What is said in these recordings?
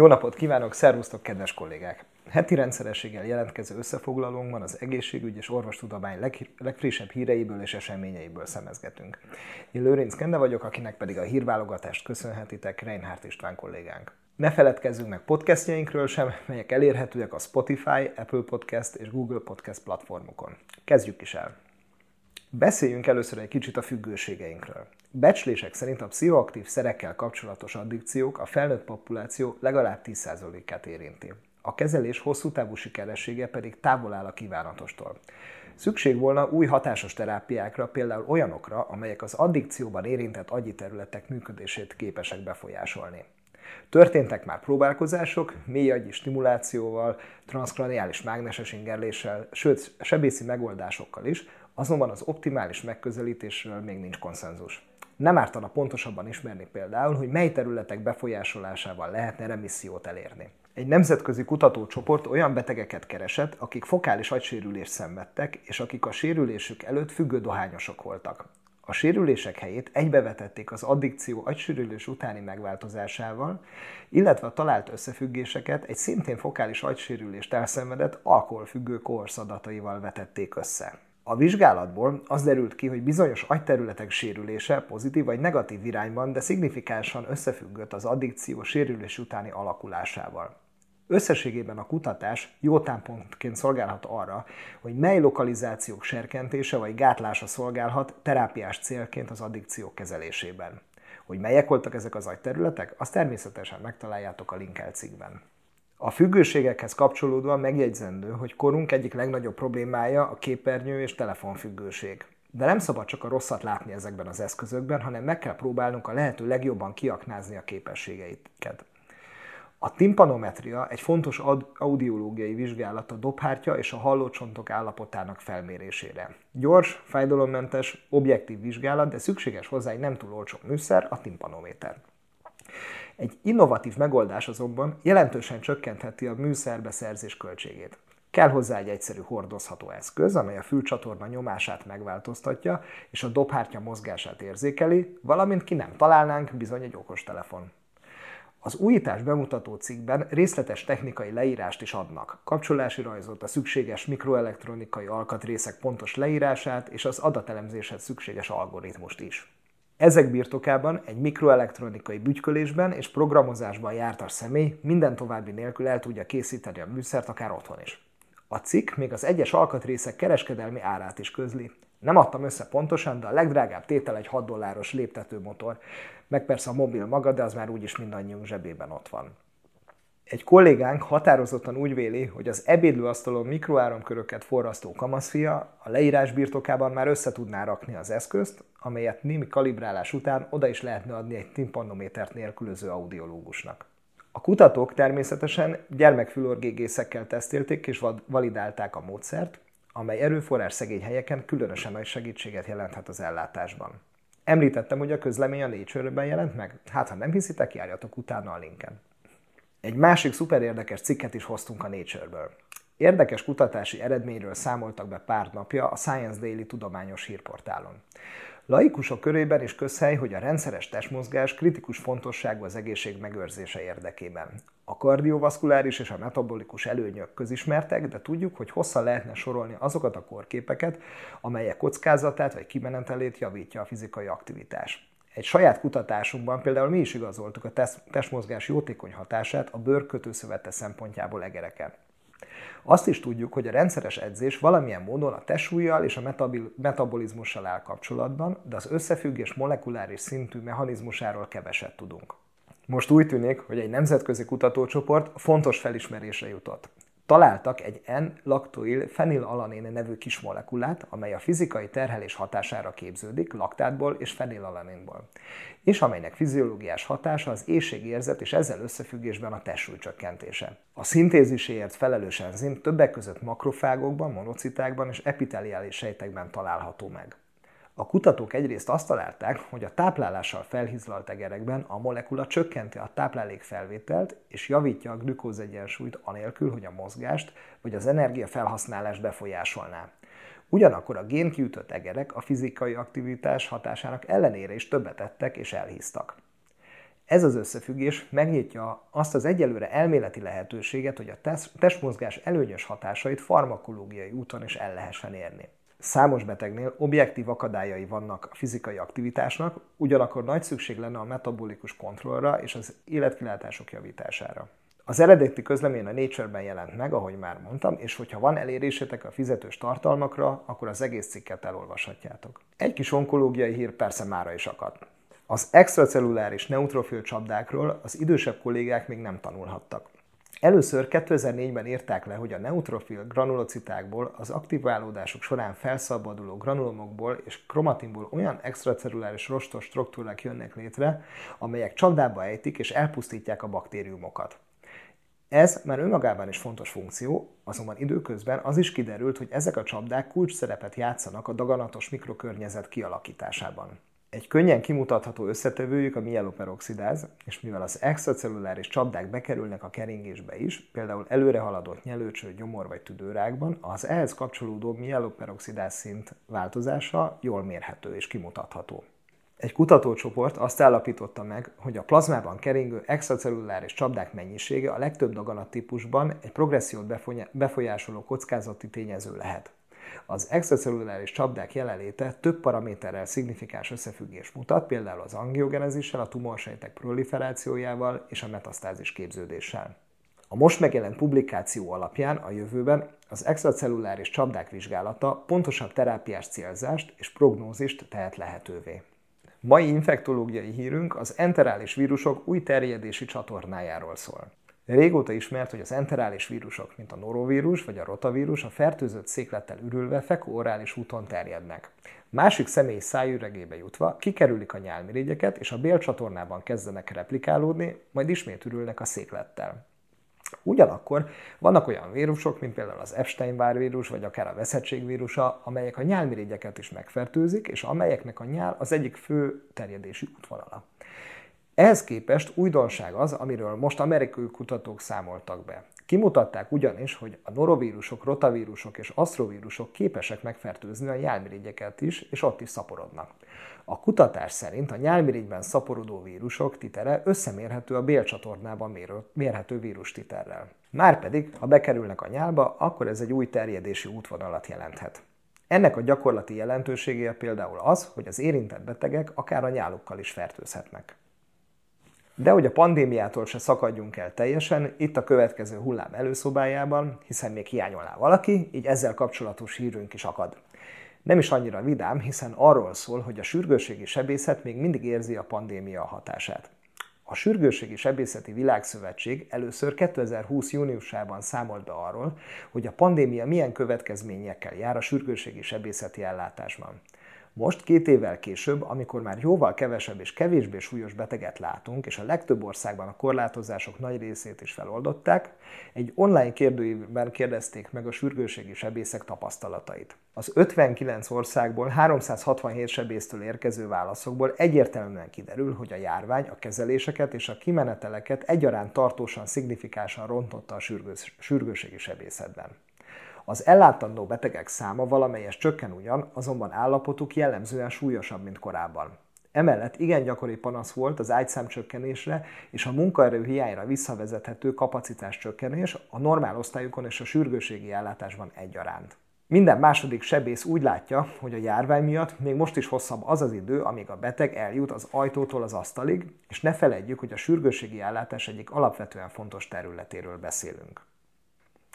Jó napot kívánok, szervusztok, kedves kollégák! Heti rendszerességgel jelentkező összefoglalónkban az egészségügy és orvostudomány leg, legfrissebb híreiből és eseményeiből szemezgetünk. Én Lőrinc Kende vagyok, akinek pedig a hírválogatást köszönhetitek Reinhardt István kollégánk. Ne feledkezzünk meg podcastjainkről sem, melyek elérhetőek a Spotify, Apple Podcast és Google Podcast platformokon. Kezdjük is el! Beszéljünk először egy kicsit a függőségeinkről. Becslések szerint a pszichoaktív szerekkel kapcsolatos addikciók a felnőtt populáció legalább 10%-át érinti. A kezelés hosszú távú sikeressége pedig távol áll a kívánatostól. Szükség volna új hatásos terápiákra, például olyanokra, amelyek az addikcióban érintett agyi területek működését képesek befolyásolni. Történtek már próbálkozások, mély agyi stimulációval, transzkraniális mágneses ingerléssel, sőt, sebészi megoldásokkal is, azonban az optimális megközelítésről még nincs konszenzus. Nem ártana pontosabban ismerni például, hogy mely területek befolyásolásával lehetne remissziót elérni. Egy nemzetközi kutatócsoport olyan betegeket keresett, akik fokális agysérülést szenvedtek, és akik a sérülésük előtt függő dohányosok voltak. A sérülések helyét egybevetették az addikció agysérülés utáni megváltozásával, illetve a talált összefüggéseket egy szintén fokális agysérülést elszenvedett alkoholfüggő kohorsz adataival vetették össze. A vizsgálatból az derült ki, hogy bizonyos agyterületek sérülése pozitív vagy negatív irányban, de szignifikánsan összefüggött az addikció sérülés utáni alakulásával. Összességében a kutatás jó támpontként szolgálhat arra, hogy mely lokalizációk serkentése vagy gátlása szolgálhat terápiás célként az addikciók kezelésében. Hogy melyek voltak ezek az agyterületek, azt természetesen megtaláljátok a linkelt cikkben. A függőségekhez kapcsolódóan megjegyzendő, hogy korunk egyik legnagyobb problémája a képernyő és telefonfüggőség. De nem szabad csak a rosszat látni ezekben az eszközökben, hanem meg kell próbálnunk a lehető legjobban kiaknázni a képességeiket. A timpanometria egy fontos audiológiai vizsgálat a dobhártya és a hallócsontok állapotának felmérésére. Gyors, fájdalommentes, objektív vizsgálat, de szükséges hozzá egy nem túl olcsó műszer, a timpanométer. Egy innovatív megoldás azonban jelentősen csökkentheti a műszerbeszerzés költségét. Kell hozzá egy egyszerű hordozható eszköz, amely a fülcsatorna nyomását megváltoztatja, és a dobhártya mozgását érzékeli, valamint ki nem találnánk bizony egy okostelefon. Az újítás bemutató cikkben részletes technikai leírást is adnak, kapcsolási rajzot, a szükséges mikroelektronikai alkatrészek pontos leírását és az adatelemzéshez szükséges algoritmust is. Ezek birtokában egy mikroelektronikai bütykölésben és programozásban jártas személy minden további nélkül el tudja készíteni a műszert akár otthon is. A cikk még az egyes alkatrészek kereskedelmi árát is közli. Nem adtam össze pontosan, de a legdrágább tétel egy 6 dolláros léptetőmotor, meg persze a mobil maga, de az már úgyis mindannyiunk zsebében ott van. Egy kollégánk határozottan úgy véli, hogy az ebédlőasztalon mikroáramköröket forrasztó kamaszfia a leírás birtokában már össze tudná rakni az eszközt, amelyet némi kalibrálás után oda is lehetne adni egy timpanométert nélkülöző audiológusnak. A kutatók természetesen gyermekfülorgégészekkel tesztelték és validálták a módszert, amely erőforrás szegény helyeken különösen nagy segítséget jelenthet az ellátásban. Említettem, hogy a közlemény a Nature-ben jelent meg? Hát, ha nem hiszitek, járjatok utána a linken. Egy másik szuper érdekes cikket is hoztunk a Nature-ből. Érdekes kutatási eredményről számoltak be pár napja a Science Daily tudományos hírportálon. Laikusok körében is közhely, hogy a rendszeres testmozgás kritikus fontosságú az egészség megőrzése érdekében. A kardiovaszkuláris és a metabolikus előnyök közismertek, de tudjuk, hogy hosszan lehetne sorolni azokat a korképeket, amelyek kockázatát vagy kimenetelét javítja a fizikai aktivitás. Egy saját kutatásunkban például mi is igazoltuk a testmozgás jótékony hatását a bőrkötőszövete szempontjából egereken. Azt is tudjuk, hogy a rendszeres edzés valamilyen módon a testsúlyjal és a metabolizmussal áll kapcsolatban, de az összefüggés molekuláris szintű mechanizmusáról keveset tudunk. Most úgy tűnik, hogy egy nemzetközi kutatócsoport fontos felismerésre jutott találtak egy N-laktoil fenilalanén nevű kis molekulát, amely a fizikai terhelés hatására képződik laktátból és fenilalaninból, és amelynek fiziológiás hatása az éjségérzet és ezzel összefüggésben a testsúly csökkentése. A szintéziséért felelős enzim többek között makrofágokban, monocitákban és epiteliális sejtekben található meg. A kutatók egyrészt azt találták, hogy a táplálással felhizlalt egerekben a molekula csökkenti a táplálék felvételt és javítja a glükózegyensúlyt anélkül, hogy a mozgást vagy az energia felhasználást befolyásolná. Ugyanakkor a génkiütött egerek a fizikai aktivitás hatásának ellenére is többet ettek és elhíztak. Ez az összefüggés megnyitja azt az egyelőre elméleti lehetőséget, hogy a testmozgás előnyös hatásait farmakológiai úton is el lehessen érni. Számos betegnél objektív akadályai vannak a fizikai aktivitásnak, ugyanakkor nagy szükség lenne a metabolikus kontrollra és az életkilátások javítására. Az eredeti közlemény a Nature-ben jelent meg, ahogy már mondtam, és hogyha van elérésétek a fizetős tartalmakra, akkor az egész cikket elolvashatjátok. Egy kis onkológiai hír persze mára is akadt. Az extracelluláris neutrofil csapdákról az idősebb kollégák még nem tanulhattak. Először 2004-ben írták le, hogy a neutrofil granulocitákból az aktiválódások során felszabaduló granulomokból és kromatinból olyan extracelluláris rostos struktúrák jönnek létre, amelyek csapdába ejtik és elpusztítják a baktériumokat. Ez már önmagában is fontos funkció, azonban időközben az is kiderült, hogy ezek a csapdák kulcs szerepet játszanak a daganatos mikrokörnyezet kialakításában. Egy könnyen kimutatható összetevőjük a mieloperoxidáz, és mivel az extracelluláris csapdák bekerülnek a keringésbe is, például előre haladott nyelőcső, gyomor vagy tüdőrákban, az ehhez kapcsolódó mieloperoxidáz szint változása jól mérhető és kimutatható. Egy kutatócsoport azt állapította meg, hogy a plazmában keringő extracelluláris csapdák mennyisége a legtöbb daganat típusban egy progressziót befolyásoló kockázati tényező lehet. Az extracelluláris csapdák jelenléte több paraméterrel szignifikáns összefüggés mutat, például az angiogenezissel, a tumorsejtek proliferációjával és a metasztázis képződéssel. A most megjelent publikáció alapján a jövőben az extracelluláris csapdák vizsgálata pontosabb terápiás célzást és prognózist tehet lehetővé. Mai infektológiai hírünk az enterális vírusok új terjedési csatornájáról szól. Régóta ismert, hogy az enterális vírusok, mint a norovírus vagy a rotavírus, a fertőzött széklettel ürülve fekóorális úton terjednek. Másik személy szájüregébe jutva kikerülik a nyálmirigyeket, és a bélcsatornában kezdenek replikálódni, majd ismét ürülnek a széklettel. Ugyanakkor vannak olyan vírusok, mint például az Epstein-Barr vírus, vagy akár a veszettségvírusa, amelyek a nyálmirigyeket is megfertőzik, és amelyeknek a nyál az egyik fő terjedési útvonala. Ehhez képest újdonság az, amiről most amerikai kutatók számoltak be. Kimutatták ugyanis, hogy a norovírusok, rotavírusok és asztrovírusok képesek megfertőzni a nyálmirigyeket is, és ott is szaporodnak. A kutatás szerint a nyálmirigyben szaporodó vírusok titere összemérhető a bélcsatornában mérhető vírus titerrel. Márpedig, ha bekerülnek a nyálba, akkor ez egy új terjedési útvonalat jelenthet. Ennek a gyakorlati jelentősége például az, hogy az érintett betegek akár a nyálukkal is fertőzhetnek. De hogy a pandémiától se szakadjunk el teljesen, itt a következő hullám előszobájában, hiszen még hiányolná valaki, így ezzel kapcsolatos hírünk is akad. Nem is annyira vidám, hiszen arról szól, hogy a sürgősségi sebészet még mindig érzi a pandémia hatását. A Sürgősségi Sebészeti Világszövetség először 2020. júniusában számolt be arról, hogy a pandémia milyen következményekkel jár a sürgősségi sebészeti ellátásban. Most két évvel később, amikor már jóval kevesebb és kevésbé súlyos beteget látunk, és a legtöbb országban a korlátozások nagy részét is feloldották, egy online kérdőívben kérdezték meg a sürgőségi sebészek tapasztalatait. Az 59 országból 367 sebésztől érkező válaszokból egyértelműen kiderül, hogy a járvány a kezeléseket és a kimeneteleket egyaránt tartósan, szignifikánsan rontotta a sürgőségi sebészetben. Az ellátandó betegek száma valamelyes csökken ugyan, azonban állapotuk jellemzően súlyosabb, mint korábban. Emellett igen gyakori panasz volt az ágyszám csökkenésre és a munkaerő hiányra visszavezethető kapacitás csökkenés a normál osztályokon és a sürgőségi ellátásban egyaránt. Minden második sebész úgy látja, hogy a járvány miatt még most is hosszabb az az idő, amíg a beteg eljut az ajtótól az asztalig, és ne feledjük, hogy a sürgőségi ellátás egyik alapvetően fontos területéről beszélünk.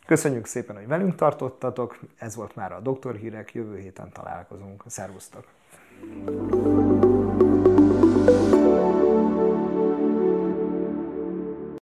Köszönjük szépen, hogy velünk tartottatok, ez volt már a Doktor Hírek, jövő héten találkozunk. Szervusztok! thank you